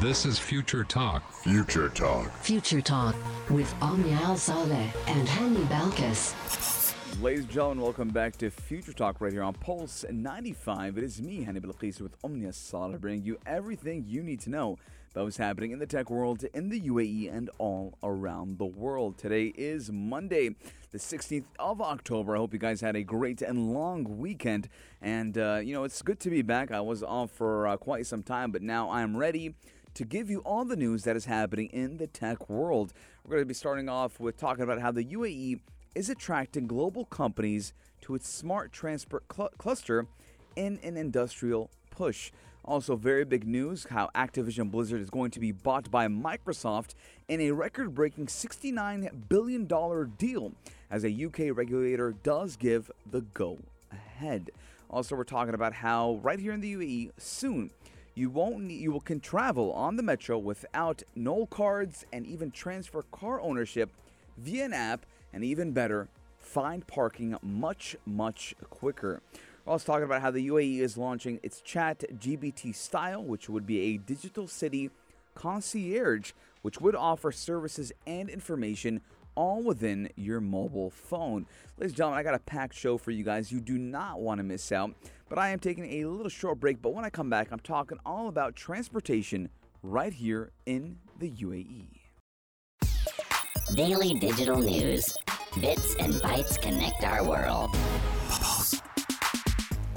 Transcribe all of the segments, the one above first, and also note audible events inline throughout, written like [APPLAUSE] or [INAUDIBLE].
This is Future Talk. Future Talk. Future Talk with Omnia Al Saleh and Hani Balkis. Ladies and gentlemen, welcome back to Future Talk right here on Pulse 95. It is me, Hani Balkis, with Omnia Saleh, bringing you everything you need to know about was happening in the tech world, in the UAE, and all around the world. Today is Monday, the 16th of October. I hope you guys had a great and long weekend. And, uh, you know, it's good to be back. I was off for uh, quite some time, but now I'm ready to give you all the news that is happening in the tech world. We're going to be starting off with talking about how the UAE is attracting global companies to its smart transport cl- cluster in an industrial push. Also, very big news how Activision Blizzard is going to be bought by Microsoft in a record breaking $69 billion deal as a UK regulator does give the go ahead. Also, we're talking about how right here in the UAE, soon, you won't need, you will can travel on the metro without no cards and even transfer car ownership via an app and even better find parking much much quicker we're also talking about how the UAE is launching its chat GPT style which would be a digital city concierge which would offer services and information all within your mobile phone. Ladies and gentlemen, I got a packed show for you guys. You do not want to miss out. But I am taking a little short break. But when I come back, I'm talking all about transportation right here in the UAE. Daily digital news. Bits and bytes connect our world.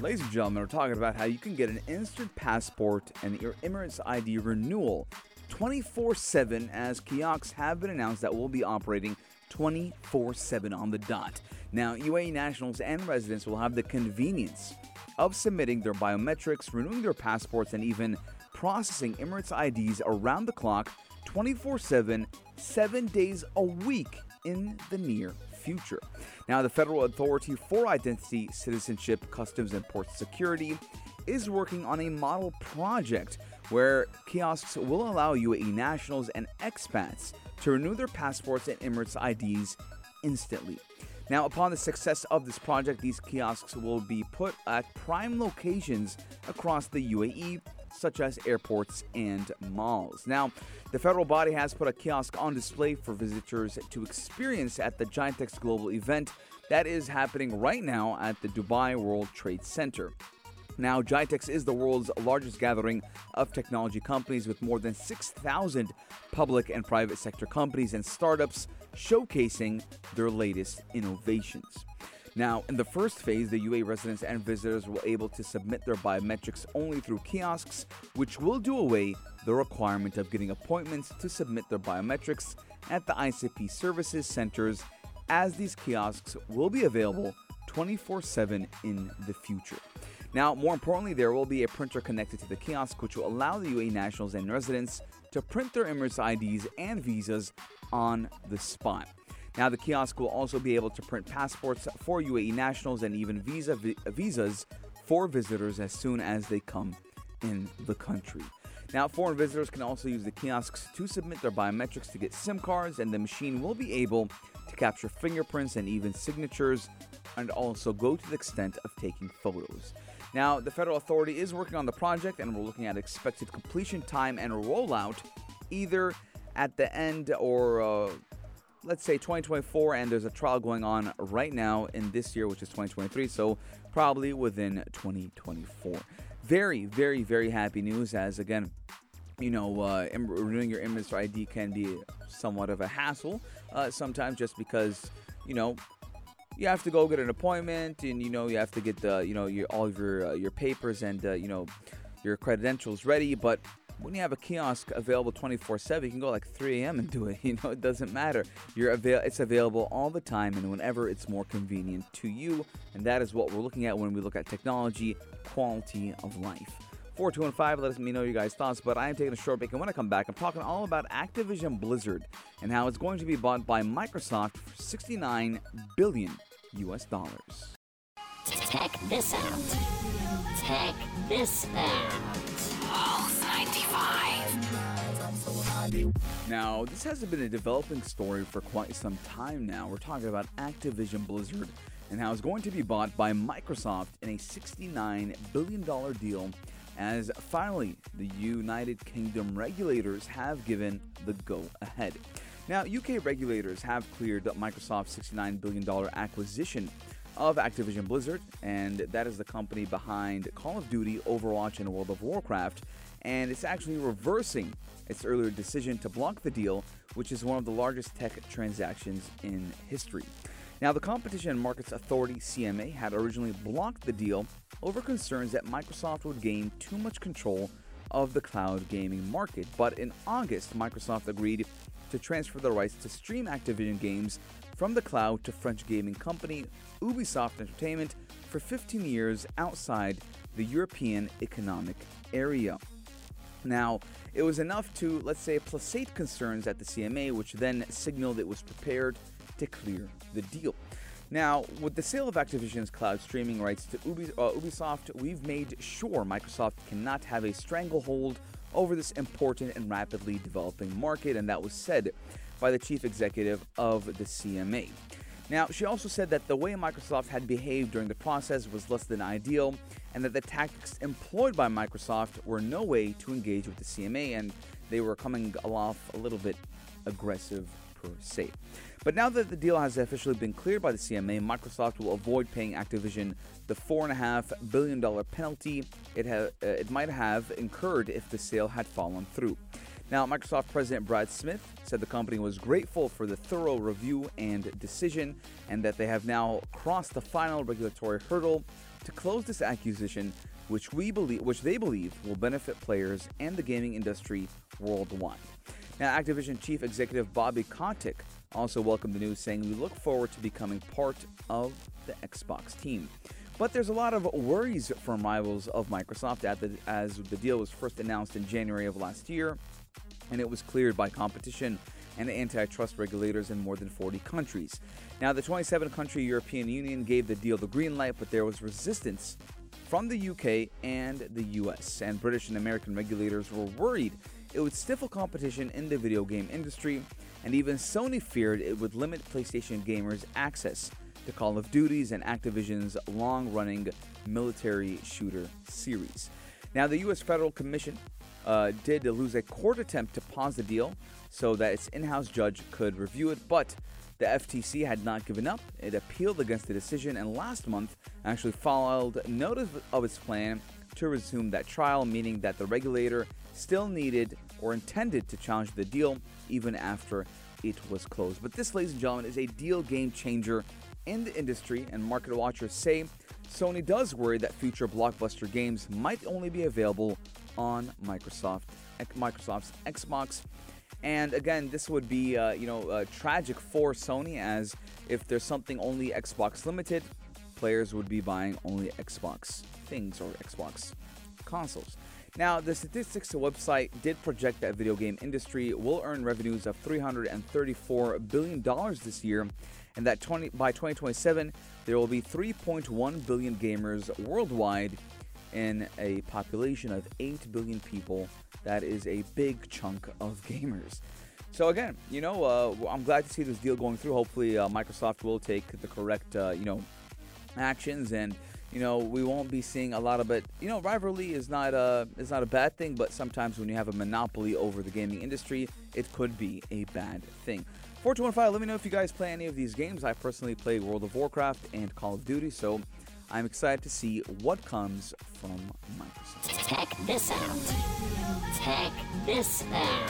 Ladies and gentlemen, we're talking about how you can get an instant passport and your Emirates ID renewal 24 7 as kiosks have been announced that will be operating 24 7 on the dot. Now, UAE nationals and residents will have the convenience of submitting their biometrics, renewing their passports, and even processing Emirates IDs around the clock 24 7, seven days a week in the near future. Now, the Federal Authority for Identity, Citizenship, Customs, and Port Security is working on a model project where kiosks will allow UAE nationals and expats to renew their passports and Emirates IDs instantly. Now, upon the success of this project, these kiosks will be put at prime locations across the UAE, such as airports and malls. Now, the federal body has put a kiosk on display for visitors to experience at the Gitex Global event that is happening right now at the Dubai World Trade Center. Now, GITEX is the world's largest gathering of technology companies with more than 6,000 public and private sector companies and startups showcasing their latest innovations. Now, in the first phase, the UA residents and visitors were able to submit their biometrics only through kiosks, which will do away the requirement of getting appointments to submit their biometrics at the ICP services centers, as these kiosks will be available 24 7 in the future. Now, more importantly, there will be a printer connected to the kiosk, which will allow the UAE nationals and residents to print their Emirates IDs and visas on the spot. Now, the kiosk will also be able to print passports for UAE nationals and even visa vi- visas for visitors as soon as they come in the country. Now, foreign visitors can also use the kiosks to submit their biometrics to get SIM cards, and the machine will be able to capture fingerprints and even signatures, and also go to the extent of taking photos. Now, the federal authority is working on the project, and we're looking at expected completion time and rollout either at the end or uh, let's say 2024 and there's a trial going on right now in this year which is 2023 so probably within 2024 very very very happy news as again you know uh, renewing your Emirates id can be somewhat of a hassle uh, sometimes just because you know you have to go get an appointment and you know you have to get the you know your all of your uh, your papers and uh, you know your credentials ready but when you have a kiosk available 24/7 you can go like 3 a.m. and do it [LAUGHS] you know it doesn't matter you're avail- it's available all the time and whenever it's more convenient to you and that is what we're looking at when we look at technology quality of life 4215 let me know your guys thoughts but i am taking a short break and when i come back i'm talking all about activision blizzard and how it's going to be bought by microsoft for 69 billion us dollars Check this out. Check this out. Now, this hasn't been a developing story for quite some time now. We're talking about Activision Blizzard and how it's going to be bought by Microsoft in a $69 billion deal as finally the United Kingdom regulators have given the go ahead. Now, UK regulators have cleared Microsoft's $69 billion acquisition of Activision Blizzard, and that is the company behind Call of Duty, Overwatch, and World of Warcraft. And it's actually reversing its earlier decision to block the deal, which is one of the largest tech transactions in history. Now, the Competition and Markets Authority, CMA, had originally blocked the deal over concerns that Microsoft would gain too much control of the cloud gaming market. But in August, Microsoft agreed to transfer the rights to stream Activision games from the cloud to French gaming company Ubisoft Entertainment for 15 years outside the European Economic Area. Now, it was enough to, let's say, placate concerns at the CMA, which then signaled it was prepared to clear the deal. Now, with the sale of Activision's cloud streaming rights to uh, Ubisoft, we've made sure Microsoft cannot have a stranglehold over this important and rapidly developing market, and that was said by the chief executive of the CMA. Now, she also said that the way Microsoft had behaved during the process was less than ideal, and that the tactics employed by Microsoft were no way to engage with the CMA, and they were coming off a little bit aggressive per se. But now that the deal has officially been cleared by the CMA, Microsoft will avoid paying Activision the $4.5 billion penalty it, ha- uh, it might have incurred if the sale had fallen through. Now, Microsoft President Brad Smith said the company was grateful for the thorough review and decision, and that they have now crossed the final regulatory hurdle to close this acquisition, which we believe, which they believe, will benefit players and the gaming industry worldwide. Now, Activision Chief Executive Bobby Kotick also welcomed the news, saying, "We look forward to becoming part of the Xbox team." But there's a lot of worries from rivals of Microsoft as the deal was first announced in January of last year and it was cleared by competition and antitrust regulators in more than 40 countries. Now, the 27 country European Union gave the deal the green light, but there was resistance from the UK and the US, and British and American regulators were worried it would stifle competition in the video game industry, and even Sony feared it would limit PlayStation gamers' access to Call of Duty's and Activision's long running military shooter series. Now, the U.S. Federal Commission uh, did lose a court attempt to pause the deal so that its in house judge could review it, but the FTC had not given up. It appealed against the decision and last month actually filed notice of its plan to resume that trial, meaning that the regulator still needed or intended to challenge the deal even after it was closed. But this, ladies and gentlemen, is a deal game changer in the industry, and market watchers say Sony does worry that future blockbuster games might only be available on Microsoft Microsoft's Xbox. And again, this would be uh, you know uh, tragic for Sony as if there's something only Xbox limited, players would be buying only Xbox things or Xbox consoles. Now, the statistics website did project that video game industry will earn revenues of 334 billion dollars this year, and that 20, by 2027 there will be 3.1 billion gamers worldwide in a population of 8 billion people. That is a big chunk of [LAUGHS] gamers. So again, you know, uh, I'm glad to see this deal going through. Hopefully, uh, Microsoft will take the correct, uh, you know, actions, and you know, we won't be seeing a lot of it. You know, rivalry is not a is not a bad thing, but sometimes when you have a monopoly over the gaming industry, it could be a bad thing. 4215, let me know if you guys play any of these games. I personally play World of Warcraft and Call of Duty, so I'm excited to see what comes from Microsoft. Check this out. Check this out.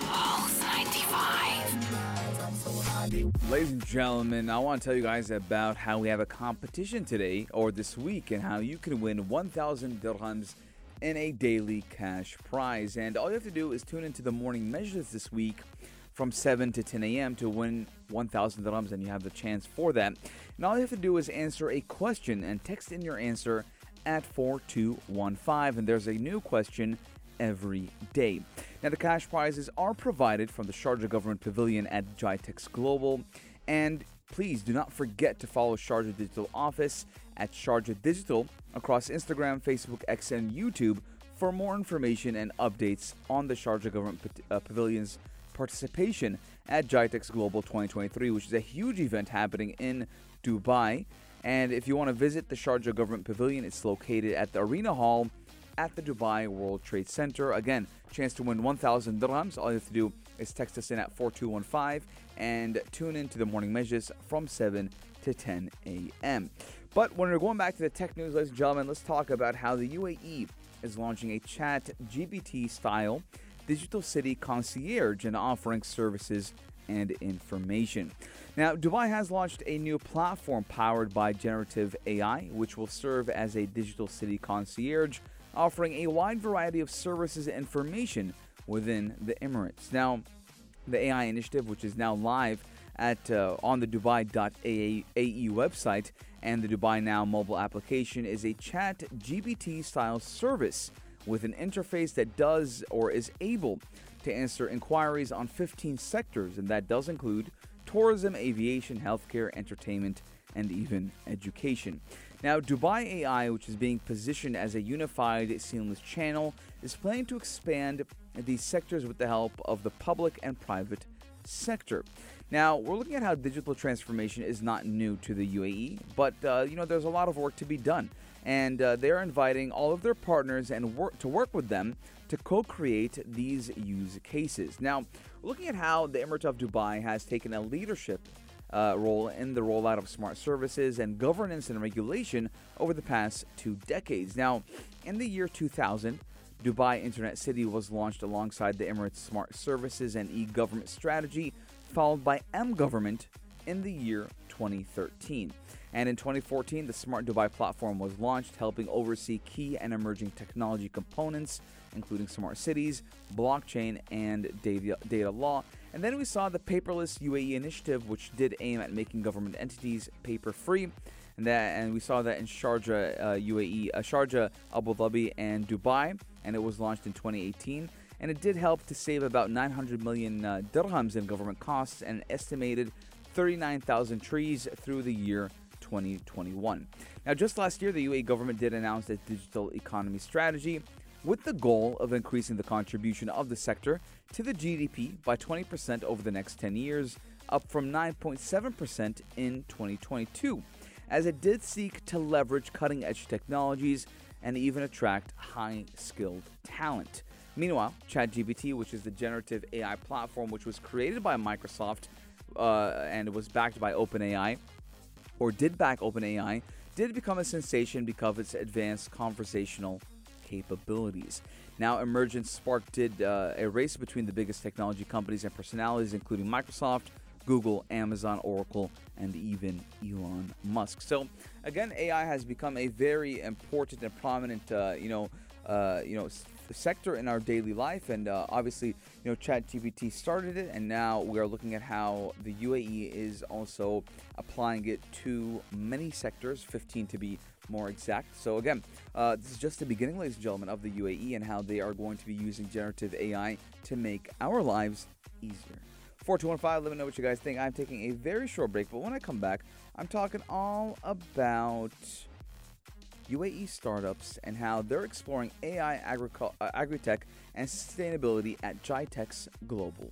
Pulse 95. Ladies and gentlemen, I want to tell you guys about how we have a competition today or this week and how you can win 1,000 dirhams in a daily cash prize. And all you have to do is tune into the morning measures this week from 7 to 10 a.m. to win 1,000 dirhams, and you have the chance for that. And all you have to do is answer a question and text in your answer at 4215. And there's a new question every day. Now, the cash prizes are provided from the Sharjah Government Pavilion at Gitex Global. And please do not forget to follow Sharjah Digital Office at Sharjah Digital across Instagram, Facebook, X, and YouTube for more information and updates on the Sharjah Government uh, Pavilion's participation at Gitex Global 2023, which is a huge event happening in Dubai. And if you want to visit the Sharjah Government Pavilion, it's located at the Arena Hall at the Dubai World Trade Center. Again, chance to win 1,000 dirhams. All you have to do is text us in at 4215 and tune in to the morning measures from 7 to 10 a.m. But when we're going back to the tech news, ladies and gentlemen, let's talk about how the UAE is launching a chat GPT style digital city concierge and offering services and information. Now, Dubai has launched a new platform powered by generative AI, which will serve as a digital city concierge, offering a wide variety of services and information within the Emirates. Now, the AI initiative, which is now live at uh, on the Dubai.ae website and the Dubai Now mobile application, is a chat GPT style service with an interface that does or is able to answer inquiries on 15 sectors, and that does include tourism, aviation, healthcare, entertainment, and even education. Now, Dubai AI, which is being positioned as a unified, seamless channel, is planning to expand these sectors with the help of the public and private sector. Now, we're looking at how digital transformation is not new to the UAE, but uh, you know there's a lot of work to be done, and uh, they're inviting all of their partners and work to work with them to co-create these use cases. Now, looking at how the Emirate of Dubai has taken a leadership uh, role in the rollout of smart services and governance and regulation over the past two decades. Now, in the year 2000, Dubai Internet City was launched alongside the Emirates Smart Services and e government strategy, followed by M Government in the year 2013. And in 2014, the Smart Dubai platform was launched, helping oversee key and emerging technology components, including smart cities, blockchain, and data, law. And then we saw the Paperless UAE initiative, which did aim at making government entities paper free and that and we saw that in Sharjah, uh, UAE, uh, Sharjah, Abu Dhabi, and Dubai, and it was launched in 2018. And it did help to save about 900 million uh, dirhams in government costs and estimated 39,000 trees through the year 2021. Now, just last year, the UAE government did announce a digital economy strategy with the goal of increasing the contribution of the sector to the GDP by 20% over the next 10 years, up from 9.7% in 2022 as it did seek to leverage cutting edge technologies and even attract high skilled talent. Meanwhile, ChatGPT, which is the generative AI platform which was created by Microsoft uh, and was backed by OpenAI, or did back OpenAI, did become a sensation because of its advanced conversational capabilities. Now, emergence sparked did uh, a race between the biggest technology companies and personalities, including Microsoft, Google, Amazon, Oracle, and even Elon Musk. So again, AI has become a very important and prominent, uh, you know, uh, you know, sector in our daily life, and uh, obviously, you know, ChatGPT started it, and now we are looking at how the UAE is also applying it to many sectors, 15 to be more exact. So again, uh, this is just the beginning, ladies and gentlemen, of the UAE and how they are going to be using generative AI to make our lives easier. 4215, let me know what you guys think. I'm taking a very short break, but when I come back, I'm talking all about UAE startups and how they're exploring AI, agric- uh, agri-tech, and sustainability at Gitex Global.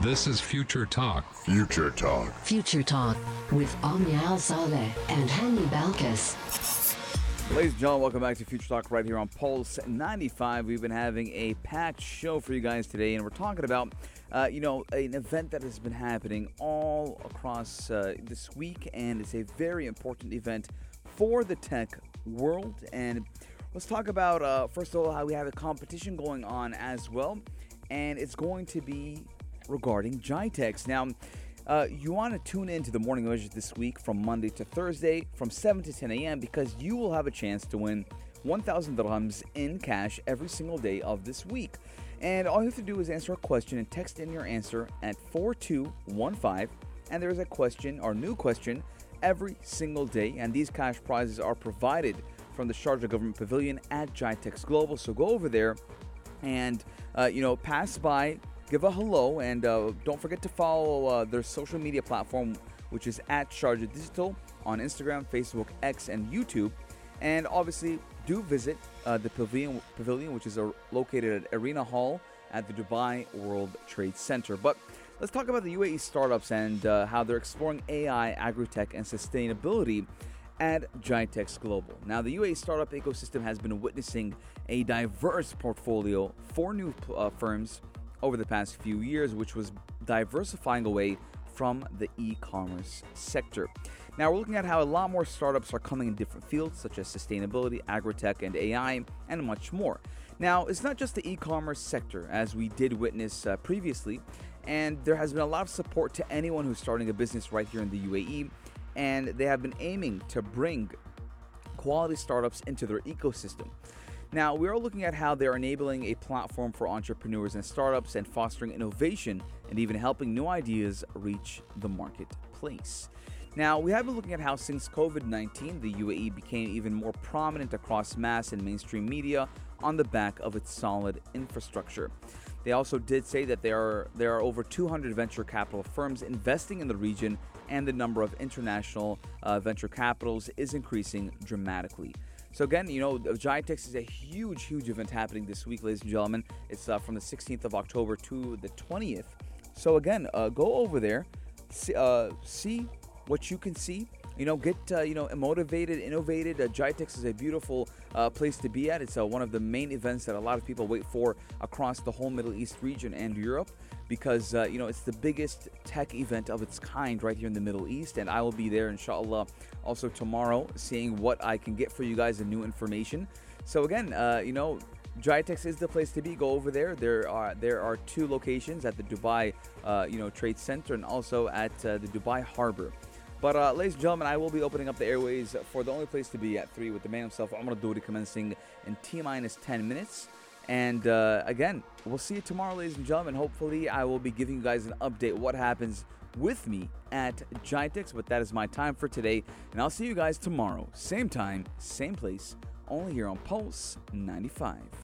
This is Future Talk. Future Talk. Future Talk with Omnia Al Saleh and Hani Balkis. Ladies and gentlemen, welcome back to Future Talk right here on Pulse 95. We've been having a packed show for you guys today, and we're talking about, uh, you know, an event that has been happening all across uh, this week, and it's a very important event for the tech world. And let's talk about, uh, first of all, how we have a competition going on as well, and it's going to be regarding Gitex. Now, uh, you want to tune in to the morning measures this week from Monday to Thursday from 7 to 10 a.m. because you will have a chance to win 1,000 dirhams in cash every single day of this week. And all you have to do is answer a question and text in your answer at 4215. And there is a question or new question every single day. And these cash prizes are provided from the Sharjah Government Pavilion at Gitex Global. So go over there and, uh, you know, pass by give a hello and uh, don't forget to follow uh, their social media platform which is at Sharjah Digital on Instagram, Facebook, X, and YouTube. And obviously, do visit uh, the pavilion, pavilion, which is uh, located at Arena Hall at the Dubai World Trade Center. But let's talk about the UAE startups and uh, how they're exploring AI, agri-tech, and sustainability at Gitex Global. Now, the UAE startup ecosystem has been witnessing a diverse portfolio for new uh, firms over the past few years, which was diversifying away from the e commerce sector. Now, we're looking at how a lot more startups are coming in different fields, such as sustainability, agri-tech, and AI, and much more. Now, it's not just the e commerce sector, as we did witness uh, previously, and there has been a lot of support to anyone who's starting a business right here in the UAE, and they have been aiming to bring quality startups into their ecosystem. Now, we are looking at how they're enabling a platform for entrepreneurs and startups and fostering innovation and even helping new ideas reach the marketplace. Now, we have been looking at how since COVID 19, the UAE became even more prominent across mass and mainstream media on the back of its solid infrastructure. They also did say that there are, there are over 200 venture capital firms investing in the region, and the number of international uh, venture capitals is increasing dramatically. So again, you know, Gitex is a huge, huge event happening this week, ladies and gentlemen. It's uh, from the 16th of October to the 20th. So again, uh, go over there, see, uh, see what you can see. You know, get uh, you know motivated, innovated. Uh, Gitex is a beautiful uh, place to be at. It's uh, one of the main events that a lot of people wait for across the whole Middle East region and Europe because uh, you know it's the biggest tech event of its kind right here in the Middle East, and I will be there, inshallah, also tomorrow, seeing what I can get for you guys and new information. So again, uh, you know, Gitex is the place to be. Go over there. There are there are two locations at the Dubai, uh, you know, Trade Center and also at uh, the Dubai Harbor. But uh, ladies and gentlemen, I will be opening up the airways for the only place to be at three with the man himself, Omar Duri, commencing in T minus 10 minutes. And uh, again, we'll see you tomorrow, ladies and gentlemen. Hopefully, I will be giving you guys an update what happens with me at Gitex. But that is my time for today, and I'll see you guys tomorrow, same time, same place, only here on Pulse 95.